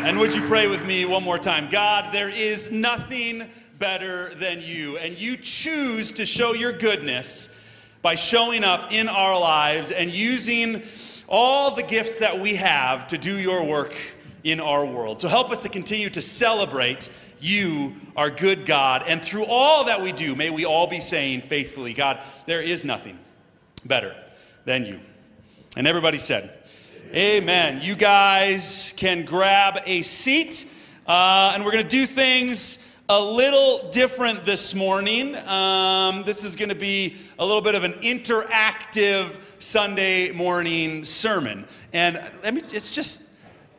And would you pray with me one more time? God, there is nothing better than you, and you choose to show your goodness by showing up in our lives and using all the gifts that we have to do your work in our world. So help us to continue to celebrate you, our good God. And through all that we do, may we all be saying faithfully, God, there is nothing better than you. And everybody said, Amen. You guys can grab a seat, uh, and we're going to do things a little different this morning. Um, this is going to be a little bit of an interactive Sunday morning sermon. And let me, it's just,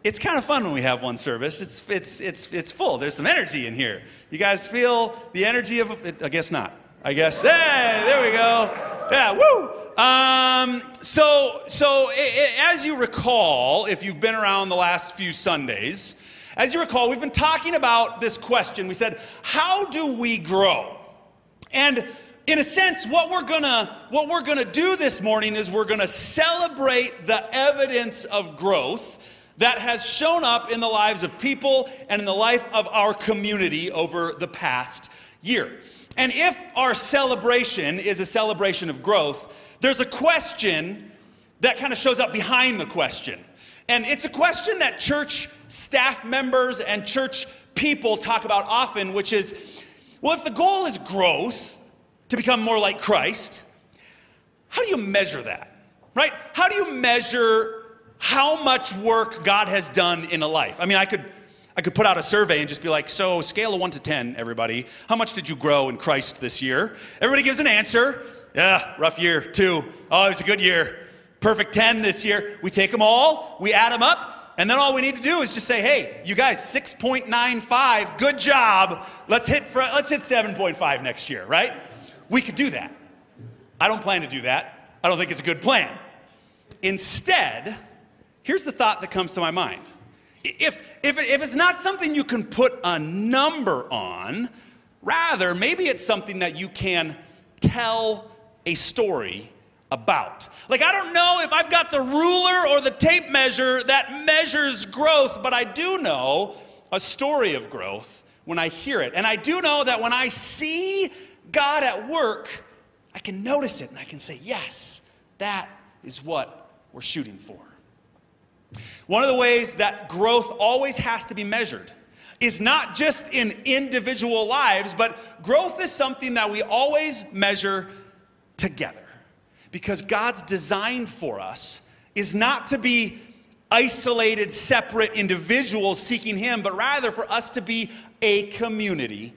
it's kind of fun when we have one service. It's, it's, it's, it's full. There's some energy in here. You guys feel the energy of, I guess not. I guess, hey, there we go. Yeah, woo! Um, so, so it, it, as you recall, if you've been around the last few Sundays, as you recall, we've been talking about this question. We said, how do we grow? And in a sense, what we're gonna what we're gonna do this morning is we're gonna celebrate the evidence of growth that has shown up in the lives of people and in the life of our community over the past year. And if our celebration is a celebration of growth, there's a question that kind of shows up behind the question. And it's a question that church staff members and church people talk about often, which is well, if the goal is growth, to become more like Christ, how do you measure that? Right? How do you measure how much work God has done in a life? I mean, I could I could put out a survey and just be like, so scale of 1 to 10, everybody, how much did you grow in Christ this year? Everybody gives an answer. Yeah, rough year. Two. Oh, it was a good year. Perfect 10 this year. We take them all, we add them up, and then all we need to do is just say, hey, you guys, 6.95, good job. Let's hit, for, let's hit 7.5 next year, right? We could do that. I don't plan to do that. I don't think it's a good plan. Instead, here's the thought that comes to my mind. If, if, if it's not something you can put a number on, rather, maybe it's something that you can tell a story about. Like, I don't know if I've got the ruler or the tape measure that measures growth, but I do know a story of growth when I hear it. And I do know that when I see God at work, I can notice it and I can say, yes, that is what we're shooting for. One of the ways that growth always has to be measured is not just in individual lives, but growth is something that we always measure together. Because God's design for us is not to be isolated, separate individuals seeking Him, but rather for us to be a community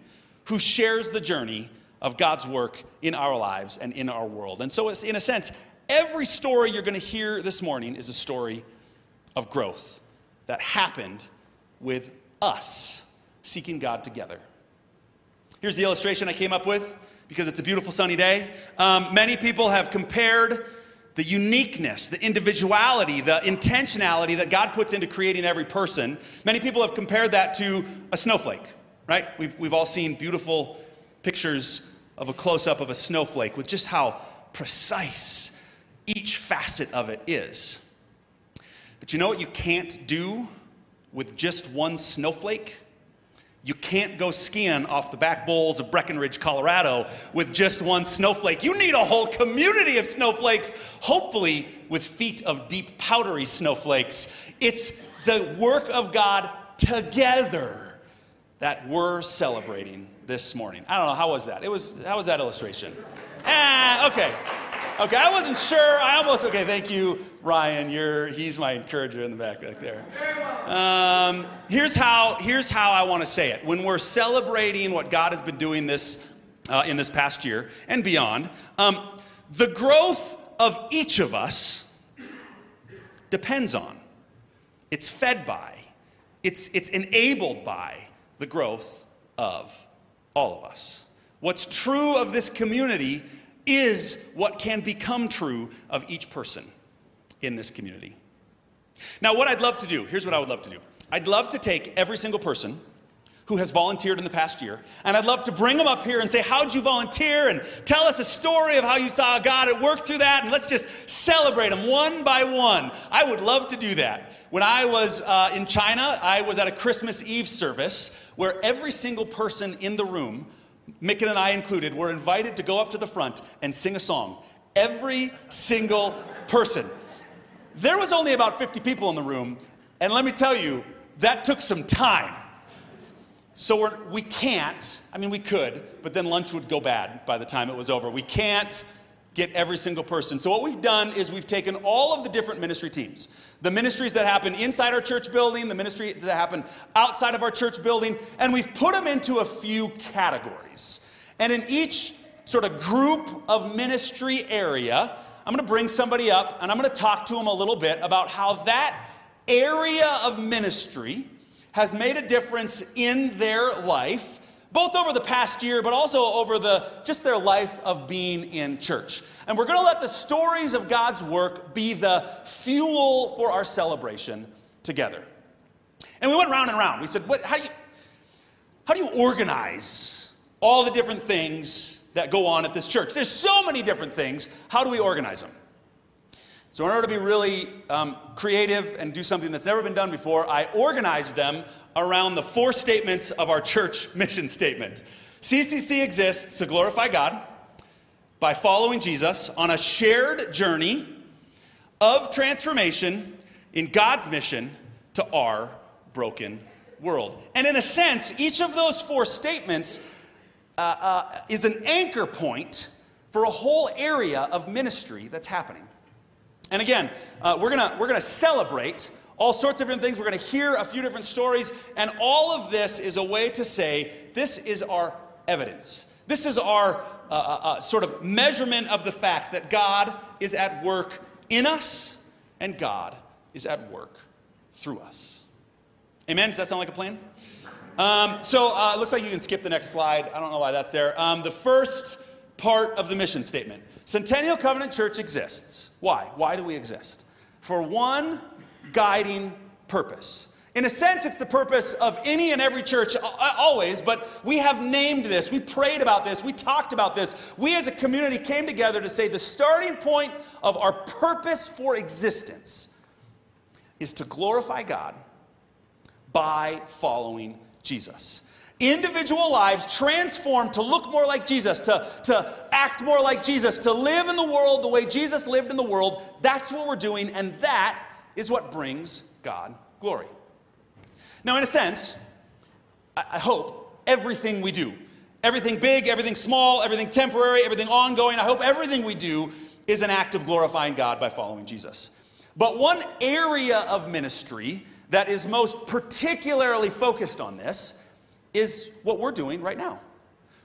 who shares the journey of God's work in our lives and in our world. And so, in a sense, every story you're going to hear this morning is a story of growth that happened with us seeking God together. Here's the illustration I came up with because it's a beautiful sunny day. Um, many people have compared the uniqueness, the individuality, the intentionality that God puts into creating every person. Many people have compared that to a snowflake, right? We've, we've all seen beautiful pictures of a close up of a snowflake with just how precise each facet of it is. But you know what you can't do with just one snowflake? You can't go skiing off the back bowls of Breckenridge, Colorado with just one snowflake. You need a whole community of snowflakes, hopefully with feet of deep, powdery snowflakes. It's the work of God together that we're celebrating this morning. I don't know, how was that? It was, how was that illustration? Ah, okay. Okay, I wasn't sure. I almost, okay, thank you, Ryan. You're, he's my encourager in the back back there. Um, here's, how, here's how I want to say it. When we're celebrating what God has been doing this, uh, in this past year and beyond, um, the growth of each of us depends on, it's fed by, it's, it's enabled by the growth of all of us. What's true of this community is what can become true of each person in this community. Now, what I'd love to do, here's what I would love to do I'd love to take every single person who has volunteered in the past year. And I'd love to bring them up here and say, How'd you volunteer? And tell us a story of how you saw God at work through that. And let's just celebrate them one by one. I would love to do that. When I was uh, in China, I was at a Christmas Eve service where every single person in the room, Mick and I included, were invited to go up to the front and sing a song. Every single person. There was only about 50 people in the room, and let me tell you, that took some time. So we're, we can't, I mean, we could, but then lunch would go bad by the time it was over. We can't get every single person. So what we've done is we've taken all of the different ministry teams, the ministries that happen inside our church building, the ministries that happen outside of our church building, and we've put them into a few categories. And in each sort of group of ministry area, I'm going to bring somebody up and I'm going to talk to them a little bit about how that area of ministry has made a difference in their life, both over the past year, but also over the just their life of being in church. And we're going to let the stories of God's work be the fuel for our celebration together. And we went round and round. We said, what, how, do you, how do you organize all the different things that go on at this church? There's so many different things. How do we organize them? So, in order to be really um, creative and do something that's never been done before, I organized them around the four statements of our church mission statement. CCC exists to glorify God by following Jesus on a shared journey of transformation in God's mission to our broken world. And in a sense, each of those four statements uh, uh, is an anchor point for a whole area of ministry that's happening. And again, uh, we're gonna we're gonna celebrate all sorts of different things. We're gonna hear a few different stories, and all of this is a way to say this is our evidence. This is our uh, uh, uh, sort of measurement of the fact that God is at work in us, and God is at work through us. Amen. Does that sound like a plan? Um, so uh, it looks like you can skip the next slide. I don't know why that's there. Um, the first part of the mission statement Centennial Covenant Church exists. Why? Why do we exist? For one guiding purpose. In a sense, it's the purpose of any and every church always, but we have named this. We prayed about this. We talked about this. We as a community came together to say the starting point of our purpose for existence is to glorify God by following Jesus individual lives transformed to look more like Jesus, to, to act more like Jesus, to live in the world the way Jesus lived in the world. That's what we're doing, and that is what brings God glory. Now, in a sense, I, hope everything we do, everything big, everything small, everything temporary, everything ongoing, I hope everything we do is an act of glorifying God by following Jesus. But one area of ministry that is most particularly focused on this is what we're doing right now.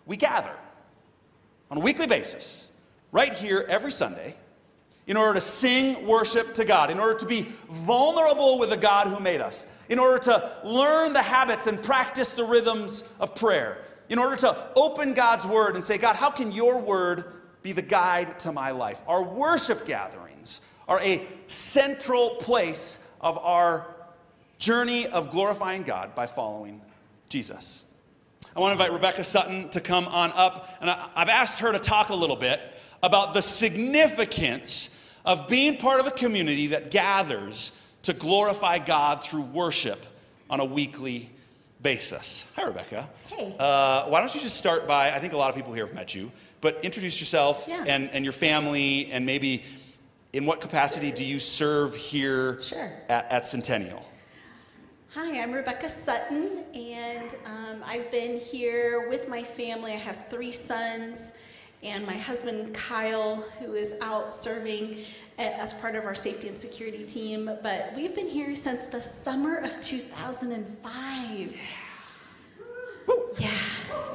We gather on a weekly basis, right here every Sunday, in order to sing worship to God, in order to be vulnerable with the God who made us, in order to learn the habits and practice the rhythms of prayer, in order to open God's word and say, God, how can your word be the guide to my life? Our worship gatherings are a central place of our journey of glorifying God by following Jesus. I want to invite Rebecca Sutton to come on up, and I, have asked her to talk a little bit about the significance of being part of a community that gathers to glorify God through worship on a weekly basis. Hi, Rebecca. Hey. Uh, why don't you just start by, I think a lot of people here have met you, but introduce yourself yeah. and, and your family, and maybe in what capacity do you serve here sure. at, at Centennial? Hi, I'm Rebecca Sutton, and um, I've been here with my family. I have three sons, and my husband Kyle, who is out serving as part of our safety and security team. But we've been here since the summer of 2005. Yeah,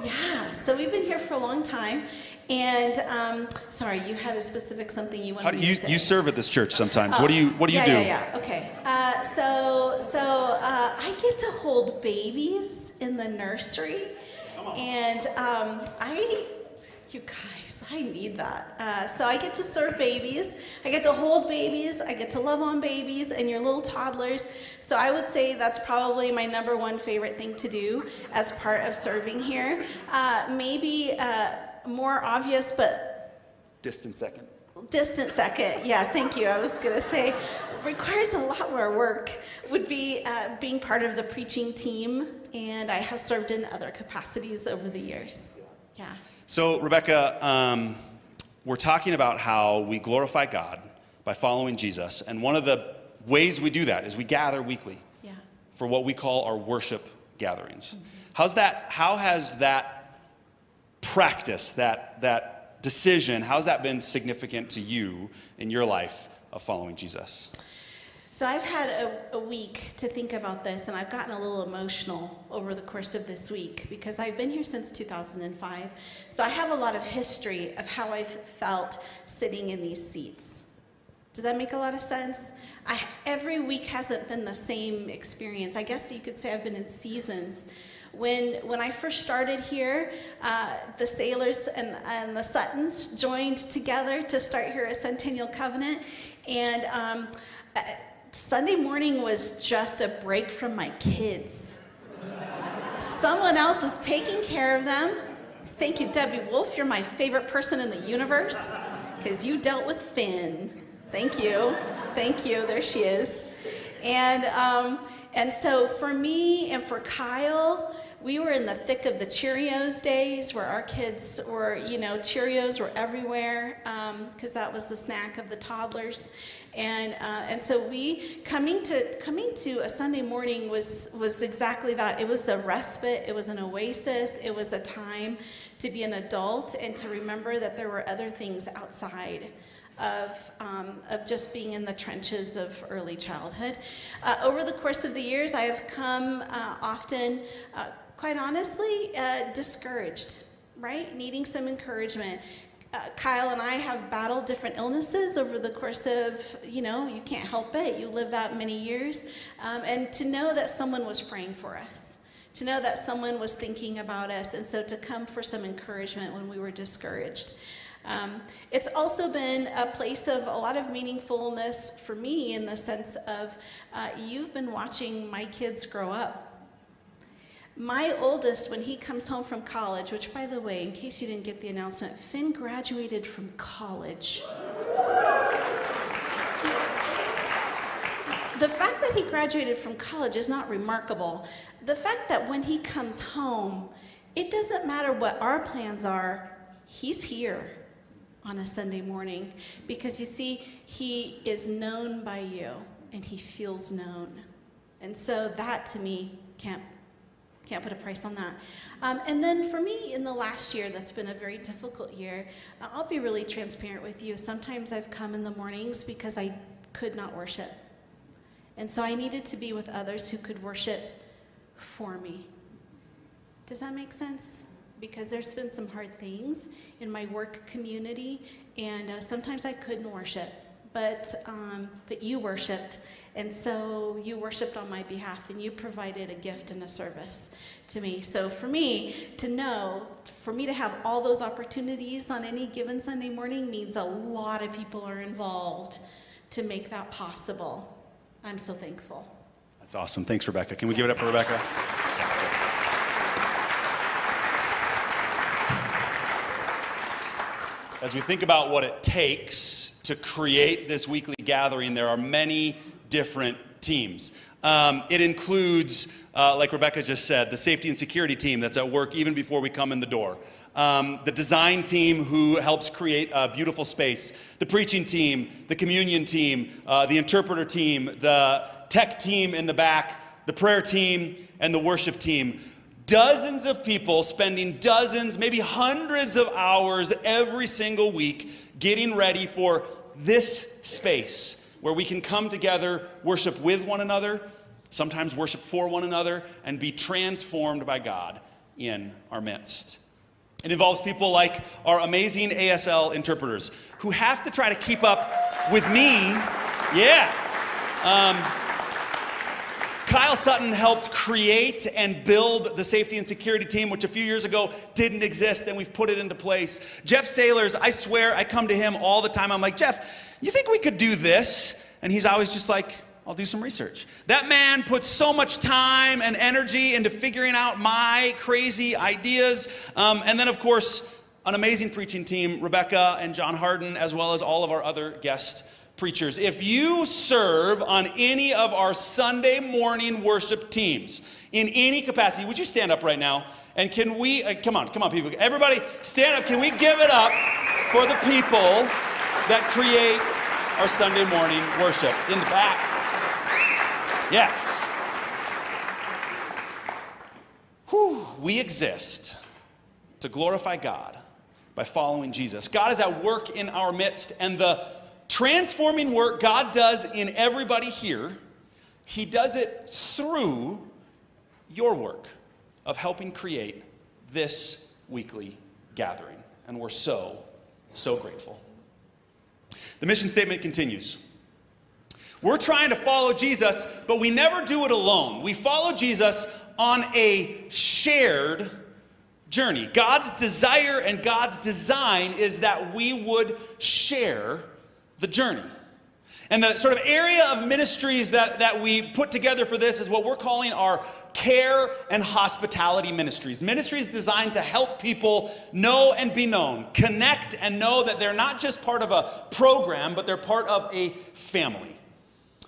yeah. So we've been here for a long time. And um, sorry, you had a specific something you wanted How do you, to say. you serve at this church sometimes. Oh. What do you What do you yeah, do? Yeah, yeah. Okay. Uh, so so uh, I get to hold babies in the nursery, and um, I You guys, I need that. Uh, so I get to serve babies, I get to hold babies, I get to love on babies and your little toddlers. So I would say that's probably my number one favorite thing to do as part of serving here. Uh, maybe uh, more obvious, but Distant second. distant second. Yeah, thank you. I was going to say requires a lot more work. Would be uh, being part of the preaching team, and I have served in other capacities over the years. Yeah. So, Rebecca, um, we're talking about how we glorify God by following Jesus. And one of the ways we do that is we gather weekly Yeah. for what we call our worship gatherings. How's that, how has that practice, that, that decision, how's that been significant to you in your life of following Jesus? So I've had a, a week to think about this, and I've gotten a little emotional over the course of this week because I've been here since 2005. So I have a lot of history of how I've felt sitting in these seats. Does that make a lot of sense? I, every week hasn't been the same experience. I guess you could say I've been in seasons. When, when I first started here, uh, the Sailors and, and the Suttons joined together to start here at Centennial Covenant. And um, Sunday morning was just a break from my kids. Someone else was taking care of them. Thank you, Debbie Wolf. You're my favorite person in the universe because you dealt with Finn. Thank you. Thank you. There she is. And, um, and so for me and for Kyle, we were in the thick of the Cheerios days where our kids were, you know, Cheerios were everywhere because um, that was the snack of the toddlers. And, uh, and so we coming to coming to a Sunday morning was was exactly that. It was a respite. It was an oasis. It was a time to be an adult and to remember that there were other things outside of, um, of just being in the trenches of early childhood. Uh, over the course of the years, I have come uh, often, uh, quite honestly, uh, discouraged, right? Needing some encouragement. Uh, Kyle and I have battled different illnesses over the course of, you know, you can't help it. You live that many years. Um, and to know that someone was praying for us to know that someone was thinking about us, and so to come for some encouragement when we were discouraged. Um, it's also been a place of a lot of meaningfulness for me in the sense of uh, you've been watching my kids grow up. My oldest, when he comes home from college, which by the way, in case you didn't get the announcement, Finn graduated from college. the fact that he graduated from college is not remarkable. The fact that when he comes home, it doesn't matter what our plans are, he's here on a Sunday morning because you see, he is known by you and he feels known. And so that to me can't can't put a price on that. Um, and then for me, in the last year, that's been a very difficult year. I'll be really transparent with you. Sometimes I've come in the mornings because I could not worship. And so I needed to be with others who could worship for me. Does that make sense? Because there's been some hard things in my work community, and uh, sometimes I couldn't worship, but um, but you worshipped, and so you worshipped on my behalf, and you provided a gift and a service to me. So for me to know, for me to have all those opportunities on any given Sunday morning means a lot of people are involved to make that possible. I'm so thankful. That's awesome. Thanks, Rebecca. Can we give it up for Rebecca? As we think about what it takes to create this weekly gathering, there are many different teams. Um, it includes, uh, like Rebecca just said, the safety and security team that's at work even before we come in the door. Um, the design team who helps create a beautiful space, the preaching team, the communion team, uh, the interpreter team, the tech team in the back, the prayer team, and the worship team. Dozens of people spending dozens, maybe hundreds of hours every single week getting ready for this space where we can come together, worship with one another, sometimes worship for one another, and be transformed by God in our midst. It involves people like our amazing ASL interpreters who have to try to keep up with me. Yeah. Um, Kyle Sutton helped create and build the safety and security team, which a few years ago didn't exist, and we've put it into place. Jeff Sailors, I swear, I come to him all the time. I'm like, Jeff, you think we could do this? And he's always just like, I'll do some research. That man puts so much time and energy into figuring out my crazy ideas. Um, and then, of course, an amazing preaching team, Rebecca and John Harden, as well as all of our other guest preachers. If you serve on any of our Sunday morning worship teams in any capacity, would you stand up right now? And can we, uh, come on, come on, people. Everybody, stand up. Can we give it up for the people that create our Sunday morning worship in the back? Yes. Whew, we exist to glorify God by following Jesus. God is at work in our midst, and the transforming work God does in everybody here, He does it through your work of helping create this weekly gathering. And we're so, so grateful. The mission statement continues. We're trying to follow Jesus, but we never do it alone. We follow Jesus on a shared journey. God's desire and God's design is that we would share the journey. And the sort of area of ministries that, that we put together for this is what we're calling our care and hospitality ministries. Ministries designed to help people know and be known, connect and know that they're not just part of a program, but they're part of a family.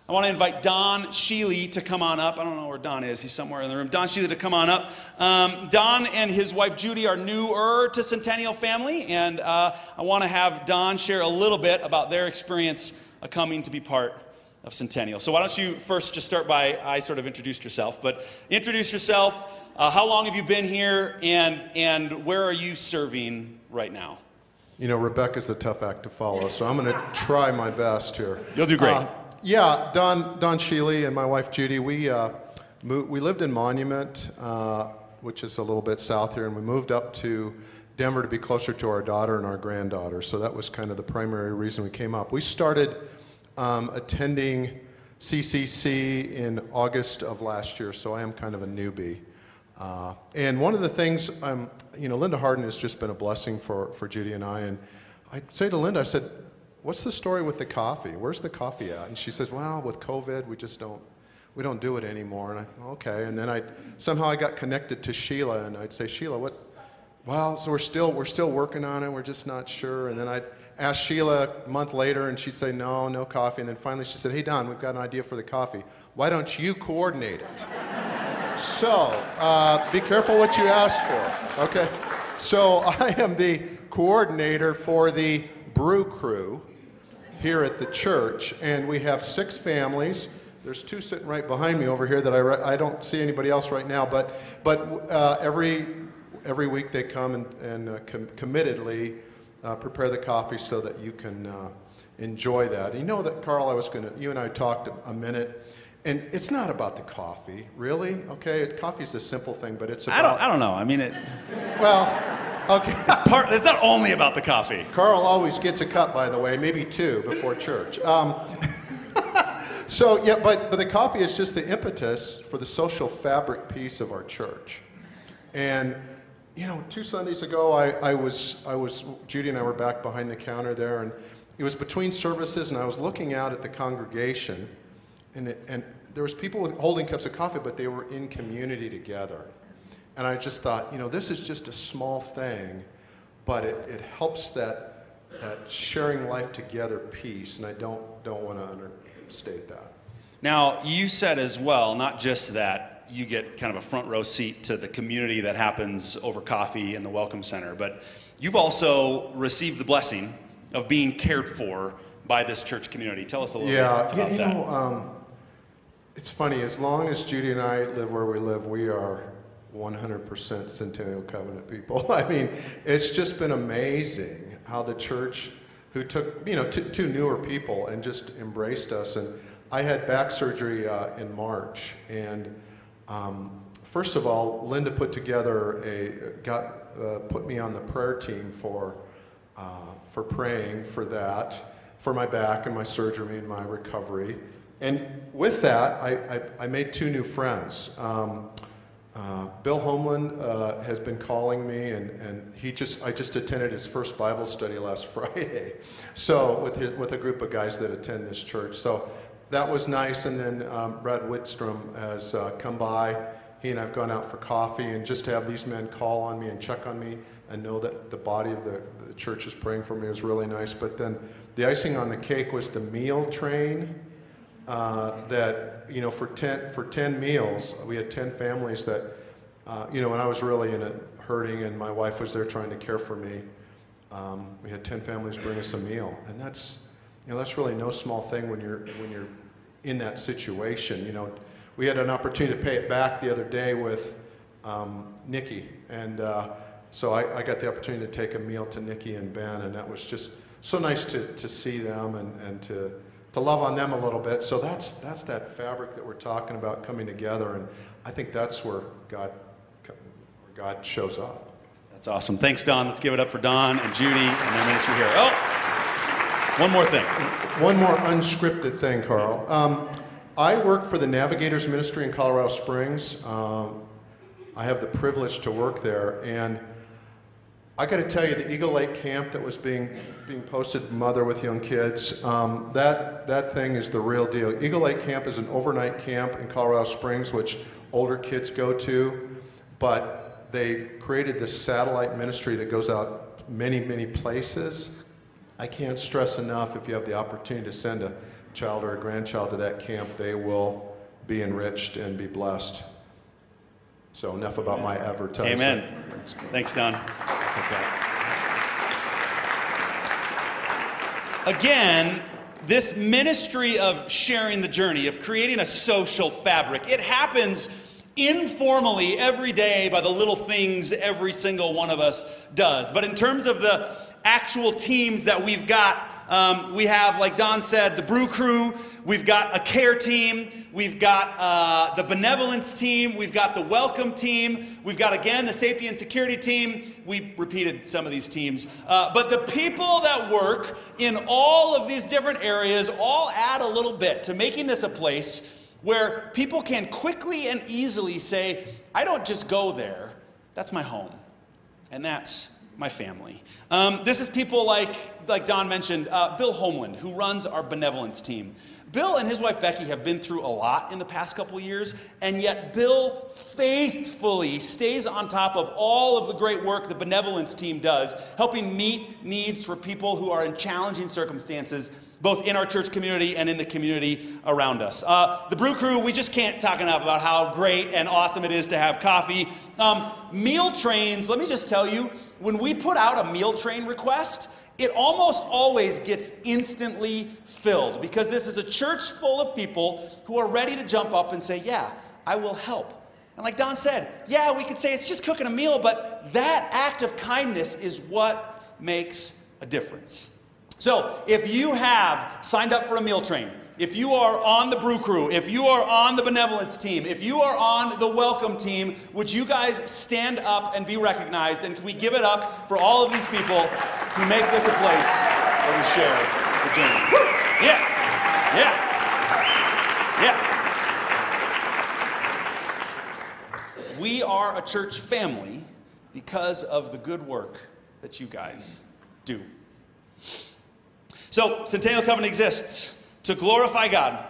I want to invite Don Sheely to come on up. I don't know where Don is. He's somewhere in the room. Don Sheely to come on up. Um, Don and his wife Judy are newer to Centennial Family, and uh, I want to have Don share a little bit about their experience of coming to be part of Centennial. So why don't you first just start by I sort of introduced yourself, but introduce yourself. Uh, how long have you been here, and and where are you serving right now? You know, Rebecca's a tough act to follow, so I'm going to try my best here. You'll do great. Uh, yeah, Don, Don Sheely and my wife Judy, we, uh, we lived in Monument, uh, which is a little bit south here, and we moved up to Denver to be closer to our daughter and our granddaughter. So that was kind of the primary reason we came up. We started um, attending CCC in August of last year, so I am kind of a newbie. Uh, and one of the things, um, you know, Linda Harden has just been a blessing for, for Judy and I. And I say to Linda, I said, what's the story with the coffee? Where's the coffee at? And she says, well, with COVID, we just don't, we don't do it anymore. And I, okay. And then I, somehow I got connected to Sheila and I'd say, Sheila, what, well, so we're still, we're still working on it. We're just not sure. And then I'd ask Sheila a month later and she'd say, no, no coffee. And then finally she said, hey, Don, we've got an idea for the coffee. Why don't you coordinate it? so, uh, be careful what you ask for. Okay. So I am the coordinator for the brew crew here at the church, and we have six families. There's two sitting right behind me over here that I, I don't see anybody else right now, but, but uh, every, every week they come and, and uh, com- committedly uh, prepare the coffee so that you can uh, enjoy that. You know that, Carl, I was going to, you and I talked a, a minute. And it's not about the coffee, really. Okay, coffee's a simple thing, but it's about. I don't. I don't know. I mean it. Well, Okay. It's part. It's not only about the coffee. Carl always gets a cup, by the way, maybe two before church. Um, so yeah, but but the coffee is just the impetus for the social fabric piece of our church, and. You know, two Sundays ago, I, I was, I was, Judy and I were back behind the counter there, and it was between services, and I was looking out at the congregation, and, it, and there was people with holding cups of coffee, but they were in community together. And I just thought, you know, this is just a small thing, but it, it helps that, that sharing life together piece, and I don't, don't want to understate that. Now, you said as well, not just that you get kind of a front row seat to the community that happens over coffee in the Welcome Center, but you've also received the blessing of being cared for by this church community. Tell us a little yeah, bit about that. Yeah, you that. know, um, it's funny, as long as Judy and I live where we live, we are 100% Centennial Covenant people. I mean, it's just been amazing how the church, who took, you know, t- two newer people and just embraced us. And I had back surgery uh, in March. And um, first of all, Linda put together a, got, uh, put me on the prayer team for, uh, for praying for that, for my back and my surgery and my recovery. and with that, I, I, I made two new friends. Um, uh, Bill Homeland uh, has been calling me, and, and he just I just attended his first Bible study last Friday. So with his, with a group of guys that attend this church, so that was nice. And then um, Brad Whitstrom has uh, come by. He and I've gone out for coffee, and just to have these men call on me and check on me and know that the body of the, the church is praying for me was really nice. But then the icing on the cake was the meal train. Uh, that you know for 10 for 10 meals we had 10 families that uh, you know when i was really in a hurting and my wife was there trying to care for me. Um, we had 10 families bring us a meal and that's you know that's really no small thing when you're when you're in that situation you know. We had an opportunity to pay it back the other day with um, nikki and uh, so I, I, got the opportunity to take a meal to nikki and ben and that was just so nice to, to see them and, and to to love on them a little bit. So that's, that's that fabric that we're talking about coming together. And I think that's where God, where God shows up. That's awesome. Thanks, Don. Let's give it up for Don and Judy and their ministry here. Oh, one more thing. One more unscripted thing, Carl. Um, I work for the Navigators Ministry in Colorado Springs. Um, I have the privilege to work there. And I got to tell you, the Eagle Lake camp that was being being posted, mother with young kids, um, that that thing is the real deal. Eagle Lake Camp is an overnight camp in Colorado Springs, which older kids go to, but they've created this satellite ministry that goes out many, many places. I can't stress enough if you have the opportunity to send a child or a grandchild to that camp, they will be enriched and be blessed. So enough about my advertisement. Amen. Thanks, Don. Okay. Again, this ministry of sharing the journey, of creating a social fabric, it happens informally every day by the little things every single one of us does. But in terms of the actual teams that we've got, um, we have, like Don said, the Brew Crew, we've got a care team, we've got uh, the benevolence team, we've got the welcome team, we've got again the safety and security team. We repeated some of these teams. Uh, but the people that work in all of these different areas all add a little bit to making this a place where people can quickly and easily say, I don't just go there, that's my home. And that's my family. Um, this is people like, like Don mentioned, uh, Bill Homeland, who runs our benevolence team. Bill and his wife Becky have been through a lot in the past couple years, and yet Bill faithfully stays on top of all of the great work the benevolence team does, helping meet needs for people who are in challenging circumstances, both in our church community and in the community around us. Uh, the Brew Crew, we just can't talk enough about how great and awesome it is to have coffee. Um, meal trains, let me just tell you, when we put out a meal train request, it almost always gets instantly filled because this is a church full of people who are ready to jump up and say, Yeah, I will help. And like Don said, yeah, we could say it's just cooking a meal, but that act of kindness is what makes a difference. So if you have signed up for a meal train, if you are on the brew crew, if you are on the benevolence team, if you are on the welcome team, would you guys stand up and be recognized? And can we give it up for all of these people who make this a place where we share the journey? Woo! Yeah, yeah, yeah. We are a church family because of the good work that you guys do. So, Centennial Covenant exists to glorify God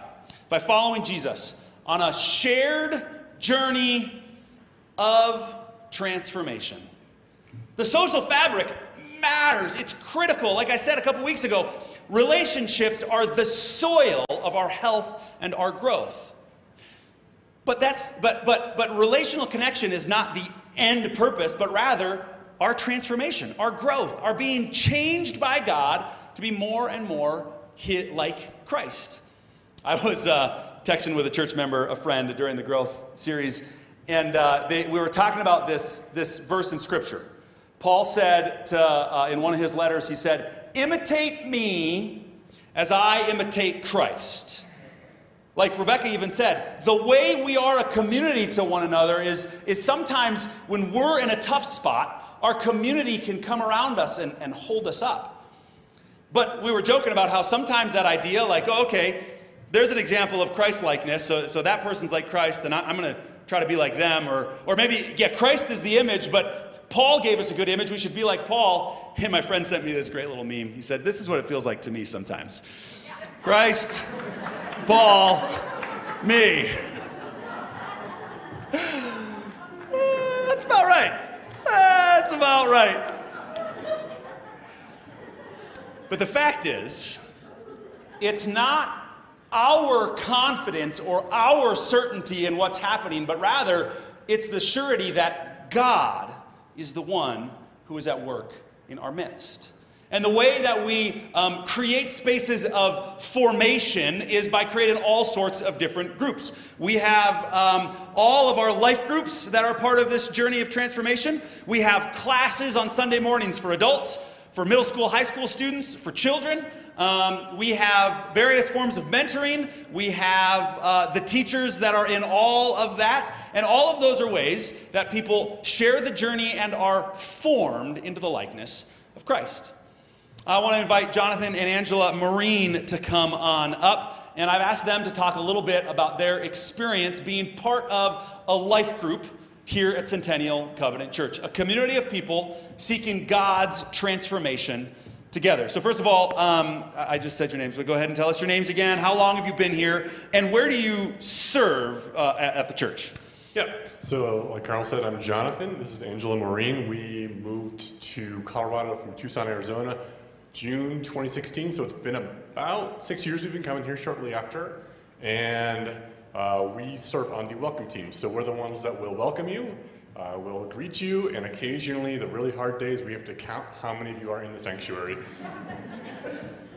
by following Jesus on a shared journey of transformation. The social fabric matters, it's critical. Like I said a couple weeks ago, relationships are the soil of our health and our growth. But that's but but but relational connection is not the end purpose, but rather our transformation, our growth, our being changed by God to be more and more like Christ. I was uh, texting with a church member, a friend, during the growth series, and uh, they, we were talking about this, this verse in Scripture. Paul said to, uh, in one of his letters, he said, Imitate me as I imitate Christ. Like Rebecca even said, the way we are a community to one another is, is sometimes when we're in a tough spot, our community can come around us and, and hold us up. But we were joking about how sometimes that idea, like, oh, okay, there's an example of Christ likeness. So, so that person's like Christ, and I, I'm going to try to be like them. Or, or maybe, yeah, Christ is the image, but Paul gave us a good image. We should be like Paul. And my friend sent me this great little meme. He said, This is what it feels like to me sometimes Christ, Paul, me. That's about right. That's about right. But the fact is, it's not our confidence or our certainty in what's happening, but rather it's the surety that God is the one who is at work in our midst. And the way that we um, create spaces of formation is by creating all sorts of different groups. We have um, all of our life groups that are part of this journey of transformation. We have classes on Sunday mornings for adults, for middle school, high school students, for children. Um, we have various forms of mentoring. We have uh, the teachers that are in all of that. And all of those are ways that people share the journey and are formed into the likeness of Christ. I want to invite Jonathan and Angela Marine to come on up. And I've asked them to talk a little bit about their experience being part of a life group here at Centennial Covenant Church, a community of people seeking God's transformation together. So, first of all, um, I just said your names, but go ahead and tell us your names again. How long have you been here, and where do you serve uh, at, at the church? Yeah. So, like Carl said, I'm Jonathan. This is Angela Marine. We moved to Colorado from Tucson, Arizona June 2016, so it's been about six years we've been coming here shortly after. And uh, we serve on the welcome team. So we're the ones that will welcome you, uh, will greet you, and occasionally, the really hard days, we have to count how many of you are in the sanctuary.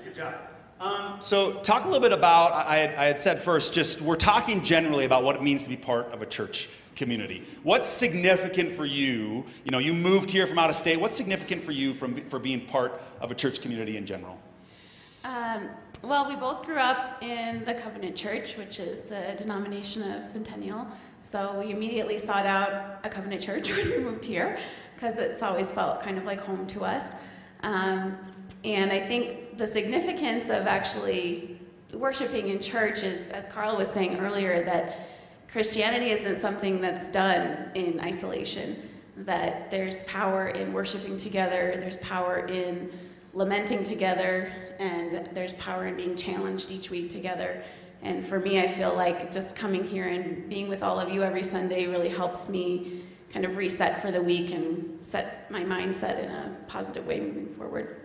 Good job. Um, so, talk a little bit about, I had, I had said first, just we're talking generally about what it means to be part of a church community. What's significant for you? You know, you moved here from out of state. What's significant for you from, for being part of a church community in general? Um, well, we both grew up in the Covenant Church, which is the denomination of Centennial. So we immediately sought out a Covenant Church when we moved here because it's always felt kind of like home to us. Um, and I think the significance of actually worshiping in church is, as Carl was saying earlier, that Christianity isn't something that's done in isolation, that there's power in worshiping together, there's power in lamenting together, and there's power in being challenged each week together. And for me, I feel like just coming here and being with all of you every Sunday really helps me kind of reset for the week and set my mindset in a positive way moving forward.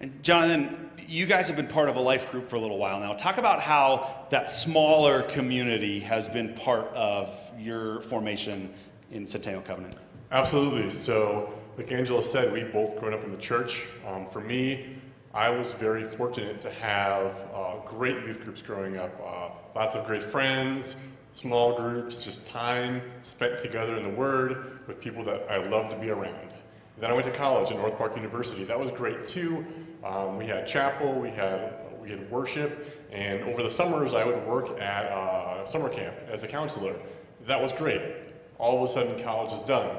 And Jonathan, you guys have been part of a life group for a little while now. Talk about how that smaller community has been part of your formation in Centennial Covenant. Absolutely. So, like Angela said, we both grown up in the church. Um, for me, I was very fortunate to have uh, great youth groups growing up. Uh, lots of great friends, small groups, just time spent together in the Word with people that I love to be around. Then I went to college at North Park University. That was great too. Um, we had chapel, we had we had worship, and over the summers I would work at uh, summer camp as a counselor. That was great. All of a sudden, college is done,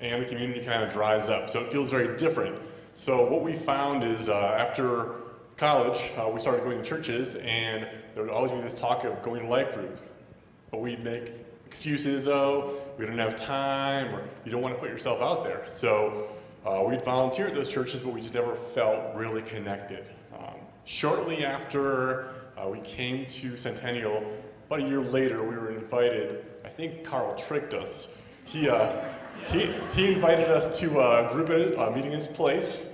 and the community kind of dries up. So it feels very different. So what we found is uh, after college, uh, we started going to churches, and there would always be this talk of going to life group, but we'd make excuses, oh, we don't have time, or you don't want to put yourself out there. So uh, we'd volunteer at those churches, but we just never felt really connected. Um, shortly after uh, we came to Centennial, about a year later, we were invited. I think Carl tricked us. He, uh, he, he invited us to a group a meeting in his place,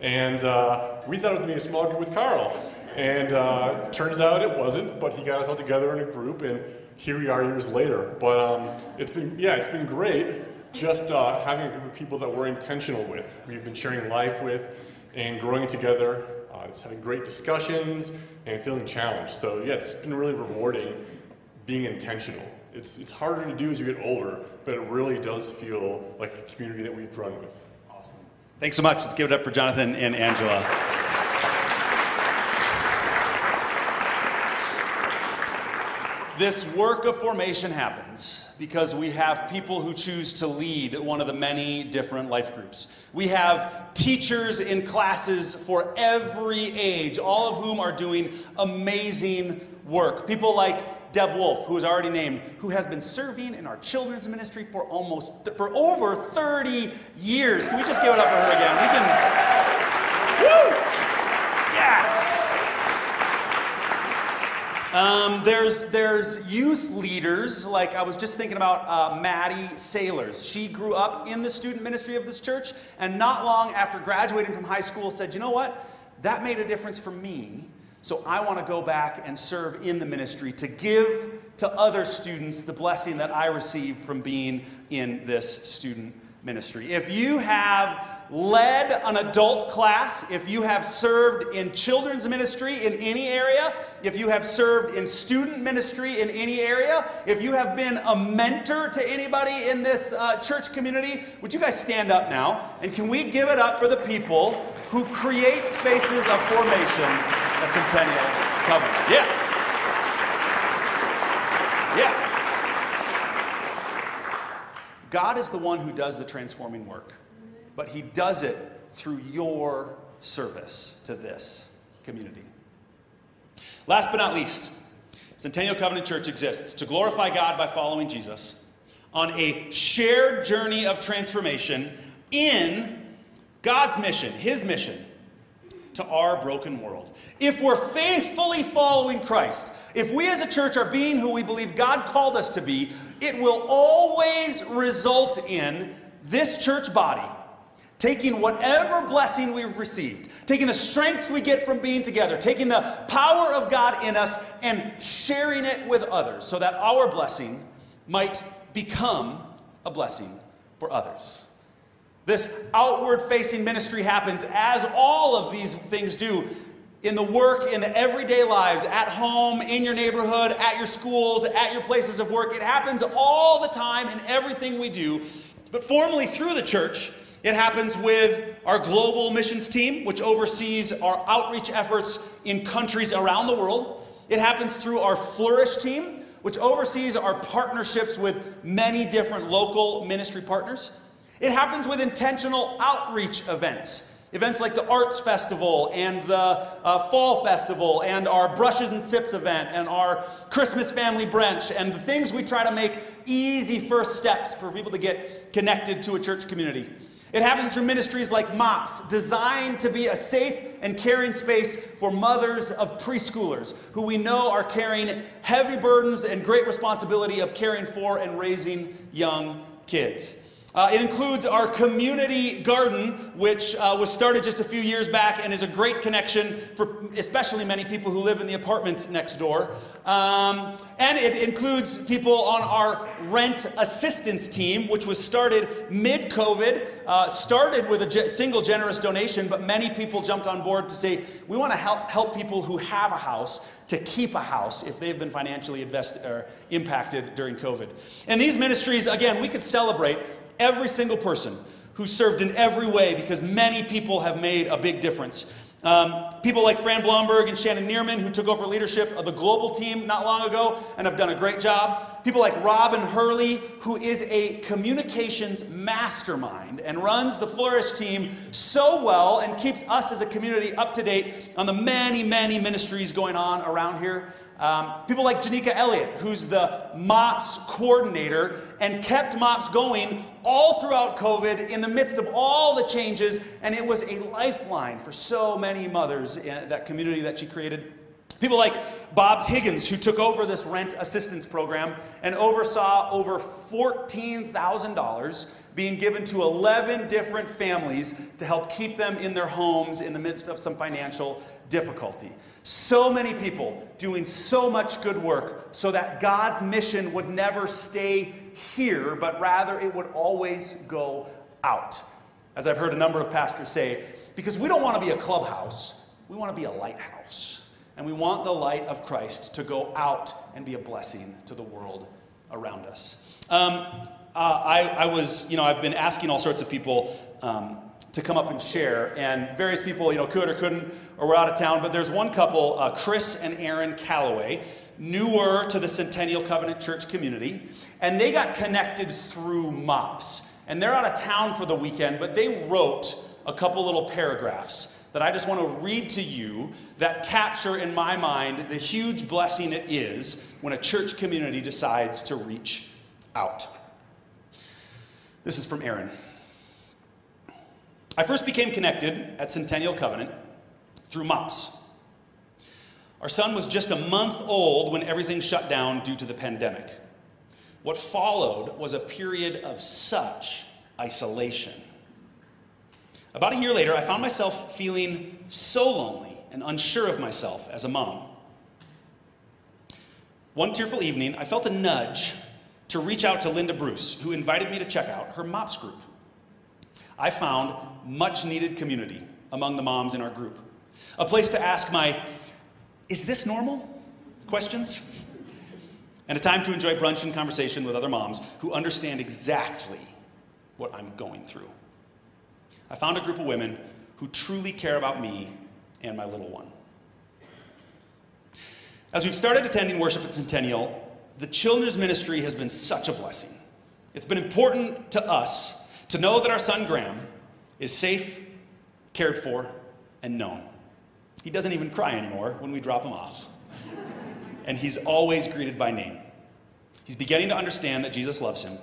and uh, we thought it would be a small group with Carl. And uh, turns out it wasn't, but he got us all together in a group, and here we are years later. But um, it's been, yeah, it's been great just uh, having a group of people that we're intentional with, we've been sharing life with, and growing together, uh, just having great discussions, and feeling challenged. So yeah, it's been really rewarding being intentional. It's, it's harder to do as you get older, but it really does feel like a community that we've run with. Awesome. Thanks so much. Let's give it up for Jonathan and Angela. This work of formation happens because we have people who choose to lead one of the many different life groups. We have teachers in classes for every age, all of whom are doing amazing work. People like Deb Wolf, who is already named, who has been serving in our children's ministry for almost for over 30 years. Can we just give it up for her again? We can Woo! Yes. Um, there's, there's youth leaders, like I was just thinking about uh, Maddie Sailors. She grew up in the student ministry of this church, and not long after graduating from high school, said, You know what? That made a difference for me, so I want to go back and serve in the ministry to give to other students the blessing that I received from being in this student ministry. If you have led an adult class, if you have served in children's ministry in any area, if you have served in student ministry in any area, if you have been a mentor to anybody in this uh, church community, would you guys stand up now? And can we give it up for the people who create spaces of formation at Centennial Covenant? Yeah. Yeah. God is the one who does the transforming work but he does it through your service to this community. Last but not least, Centennial Covenant Church exists to glorify God by following Jesus on a shared journey of transformation in God's mission, His mission to our broken world. If we're faithfully following Christ, if we as a church are being who we believe God called us to be, it will always result in this church body taking whatever blessing we've received, taking the strength we get from being together, taking the power of God in us, and sharing it with others so that our blessing might become a blessing for others. This outward facing ministry happens as all of these things do in the work, in the everyday lives, at home, in your neighborhood, at your schools, at your places of work. It happens all the time in everything we do. But formally through the church, it happens with our global missions team, which oversees our outreach efforts in countries around the world. It happens through our Flourish team, which oversees our partnerships with many different local ministry partners. It happens with intentional outreach events. Events like the Arts Festival and the uh, Fall Festival and our Brushes and Sips event and our Christmas Family Brunch and the things we try to make easy first steps for people to get connected to a church community. It happens through ministries like MOPS, designed to be a safe and caring space for mothers of preschoolers who we know are carrying heavy burdens and great responsibility of caring for and raising young kids. Uh, it includes our community garden, which uh, was started just a few years back and is a great connection for especially many people who live in the apartments next door. Um, and it includes people on our rent assistance team, which was started mid COVID, uh, started with a ge- single generous donation, but many people jumped on board to say, we want to help, help people who have a house to keep a house if they've been financially or impacted during COVID. And these ministries, again, we could celebrate every single person who served in every way because many people have made a big difference. Um, people like Fran Blomberg and Shannon Neerman, who took over leadership of the global team not long ago and have done a great job. People like Robin Hurley, who is a communications mastermind and runs the Flourish team so well and keeps us as a community up to date on the many, many ministries going on around here. Um, people like Janika Elliott, who's the MOPS coordinator and kept MOPS going all throughout COVID in the midst of all the changes, and it was a lifeline for so many mothers in that community that she created. People like Bob Higgins, who took over this rent assistance program and oversaw over $14,000 being given to 11 different families to help keep them in their homes in the midst of some financial difficulty. So many people doing so much good work so that God's mission would never stay here, but rather it would always go out. As I've heard a number of pastors say, because we don't want to be a clubhouse, we want to be a lighthouse. And we want the light of Christ to go out and be a blessing to the world around us. Um, uh, I, I, was, you know, I've been asking all sorts of people um, to come up and share. And various people, you know, could or couldn't or were out of town. But there's one couple, uh, Chris and Erin Calloway, newer to the Centennial Covenant Church community, and they got connected through MOPS. And they're out of town for the weekend, but they wrote a couple little paragraphs that I just want to read to you that capture in my mind the huge blessing it is when a church community decides to reach out. This is from Erin. I first became connected at Centennial Covenant through MOPS. Our son was just a month old when everything shut down due to the pandemic. What followed was a period of such isolation. About a year later, I found myself feeling so lonely and unsure of myself as a mom. One tearful evening, I felt a nudge to reach out to Linda Bruce, who invited me to check out her MOPS group. I found much needed community among the moms in our group, a place to ask my, is this normal? questions, and a time to enjoy brunch and conversation with other moms who understand exactly what I'm going through. I found a group of women who truly care about me and my little one. As we've started attending worship at Centennial, the children's ministry has been such a blessing. It's been important to us to know that our son Graham is safe, cared for, and known. He doesn't even cry anymore when we drop him off. and he's always greeted by name. He's beginning to understand that Jesus loves him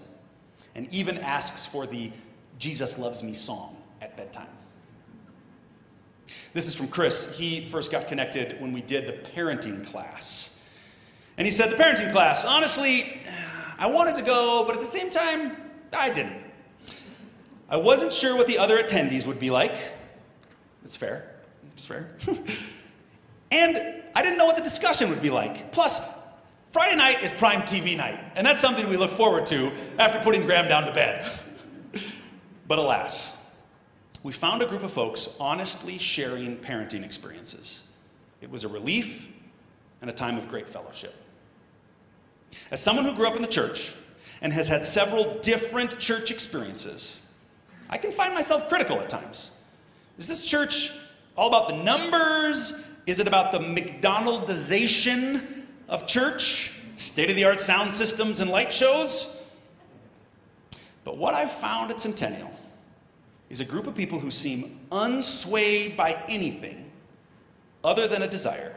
and even asks for the Jesus Loves Me song at bedtime. This is from Chris. He first got connected when we did the parenting class. And he said, The parenting class, honestly, I wanted to go, but at the same time, I didn't. I wasn't sure what the other attendees would be like. It's fair. It's fair. and I didn't know what the discussion would be like. Plus, Friday night is prime TV night, and that's something we look forward to after putting Graham down to bed. but alas, we found a group of folks honestly sharing parenting experiences. It was a relief and a time of great fellowship. As someone who grew up in the church and has had several different church experiences, I can find myself critical at times. Is this church all about the numbers? Is it about the McDonaldization of church? State of the art sound systems and light shows? But what I've found at Centennial is a group of people who seem unswayed by anything other than a desire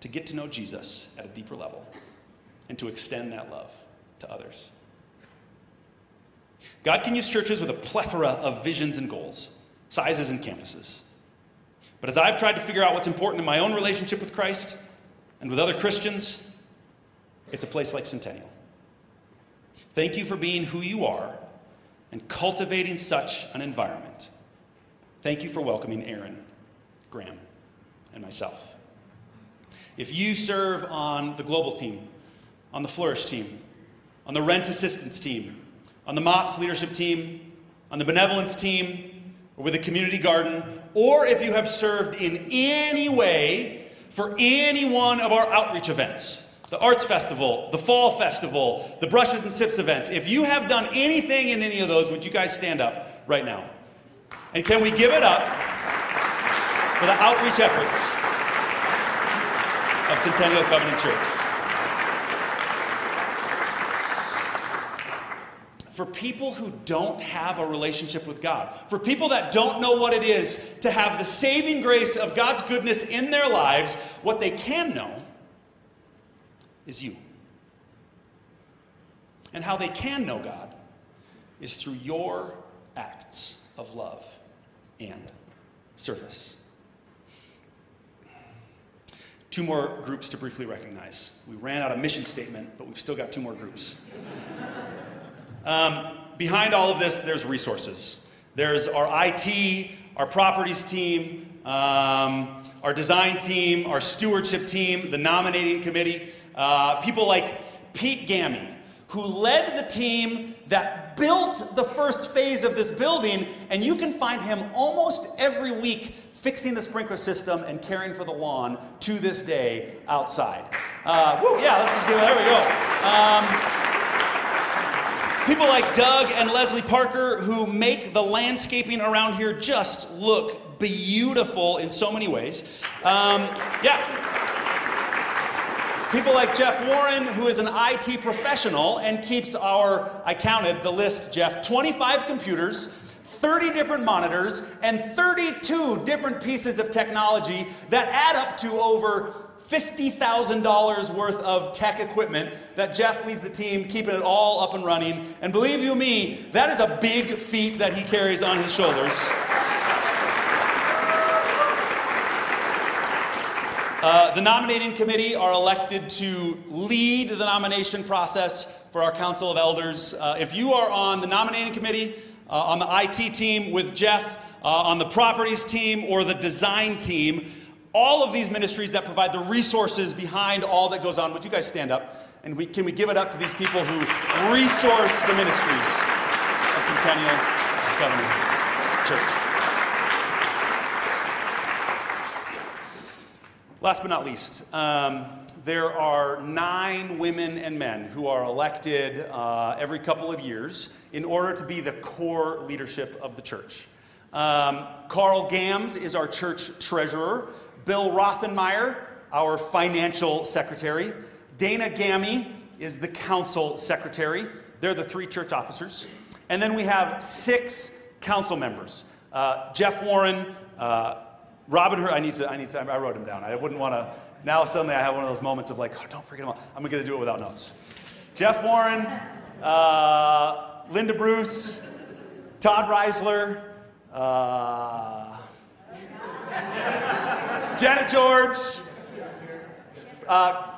to get to know Jesus at a deeper level and to extend that love to others. God can use churches with a plethora of visions and goals, sizes and campuses. But as I've tried to figure out what's important in my own relationship with Christ and with other Christians, it's a place like Centennial. Thank you for being who you are and cultivating such an environment. Thank you for welcoming Erin, Graham, and myself. If you serve on the global team, on the Flourish team, on the rent assistance team, on the MOPS leadership team, on the benevolence team, or with the community garden, or if you have served in any way for any one of our outreach events, the Arts Festival, the Fall Festival, the Brushes and Sips events, if you have done anything in any of those, would you guys stand up right now? And can we give it up for the outreach efforts of Centennial Covenant Church? For people who don't have a relationship with God, for people that don't know what it is to have the saving grace of God's goodness in their lives, what they can know is you. And how they can know God is through your acts of love and service. Two more groups to briefly recognize. We ran out of mission statement, but we've still got two more groups. Um, behind all of this, there's resources. There's our IT, our properties team, um, our design team, our stewardship team, the nominating committee, uh, people like Pete Gammy, who led the team that built the first phase of this building, and you can find him almost every week fixing the sprinkler system and caring for the lawn to this day outside. Uh, woo, yeah, let's just give it, there we go. Um, People like Doug and Leslie Parker who make the landscaping around here just look beautiful in so many ways. Um, yeah. People like Jeff Warren, who is an IT professional and keeps our, I counted the list, Jeff, 25 computers, 30 different monitors, and 32 different pieces of technology that add up to over $50,000 worth of tech equipment that Jeff leads the team, keeping it all up and running. And believe you me, that is a big feat that he carries on his shoulders. Uh, the nominating committee are elected to lead the nomination process for our Council of Elders. Uh, if you are on the nominating committee, uh, on the IT team with Jeff, uh, on the properties team, or the design team, all of these ministries that provide the resources behind all that goes on, would you guys stand up? And we, can we give it up to these people who resource the ministries of Centennial Covenant Church? Last but not least, um, there are nine women and men who are elected uh, every couple of years in order to be the core leadership of the church. Um, Carl Gams is our church treasurer. Bill Rothenmeyer, our financial secretary. Dana Gammy is the council secretary. They're the three church officers. And then we have six council members uh, Jeff Warren, uh, Robin, I need to, I need to, I wrote him down. I wouldn't want to, now suddenly I have one of those moments of like, oh, don't forget him. I'm going to do it without notes. Jeff Warren, uh, Linda Bruce, Todd Reisler, uh, Janet George, uh,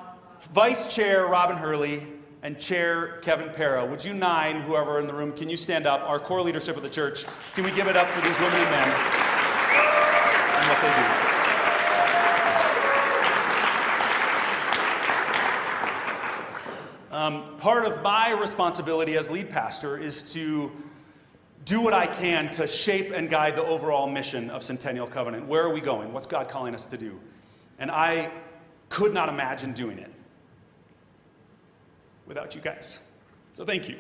Vice Chair Robin Hurley, and Chair Kevin Para. Would you nine, whoever in the room, can you stand up? Our core leadership of the church, can we give it up for these women and men? and what they do. Um, part of my responsibility as lead pastor is to do what I can to shape and guide the overall mission of Centennial Covenant. Where are we going? What's God calling us to do? And I could not imagine doing it without you guys. So thank you.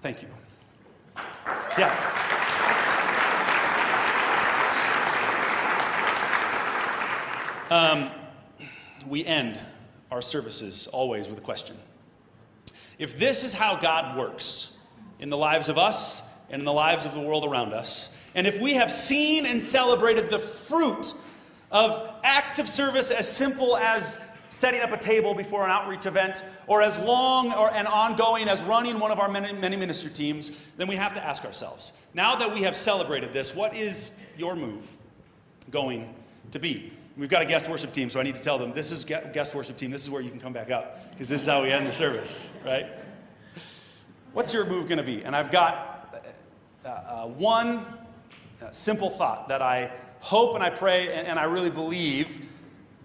Thank you. Yeah. Um, we end our services always with a question. If this is how God works in the lives of us and in the lives of the world around us, and if we have seen and celebrated the fruit of acts of service as simple as setting up a table before an outreach event, or as long or, and ongoing as running one of our many, many ministry teams, then we have to ask ourselves now that we have celebrated this, what is your move going to be? We've got a guest worship team, so I need to tell them this is guest worship team. This is where you can come back up because this is how we end the service, right? What's your move going to be? And I've got uh, uh, one uh, simple thought that I hope and I pray and, and I really believe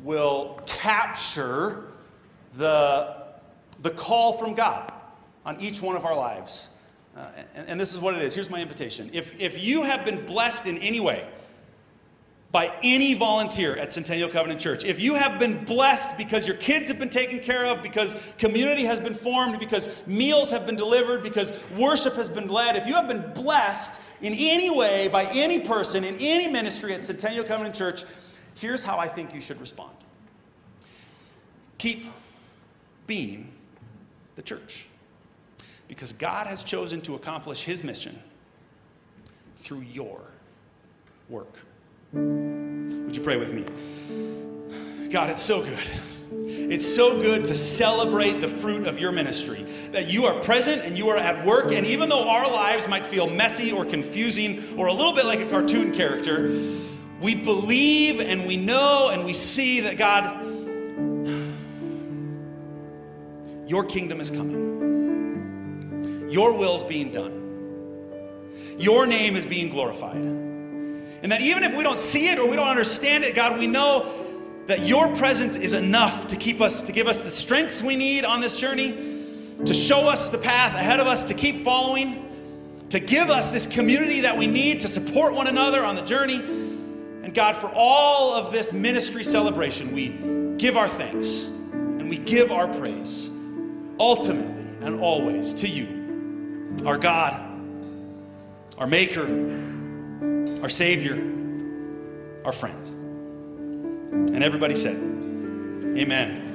will capture the, the call from God on each one of our lives. Uh, and, and, this is what it is. Here's my invitation. If, if you have been blessed in any way, by any volunteer at Centennial Covenant Church. If you have been blessed because your kids have been taken care of, because community has been formed, because meals have been delivered, because worship has been led, if you have been blessed in any way by any person in any ministry at Centennial Covenant Church, here's how I think you should respond keep being the church. Because God has chosen to accomplish his mission through your work. Would you pray with me? God, it's so good. It's so good to celebrate the fruit of your ministry. That you are present and you are at work, and even though our lives might feel messy or confusing or a little bit like a cartoon character, we believe and we know and we see that God, your kingdom is coming. Your will is being done. Your name is being glorified. And that even if we don't see it or we don't understand it, God, we know that your presence is enough to keep us, to give us the strength we need on this journey, to show us the path ahead of us, to keep following, to give us this community that we need to support one another on the journey. And God, for all of this ministry celebration, we give our thanks and we give our praise ultimately and always to you, our God, our Maker our Savior, our friend. And everybody said, Amen.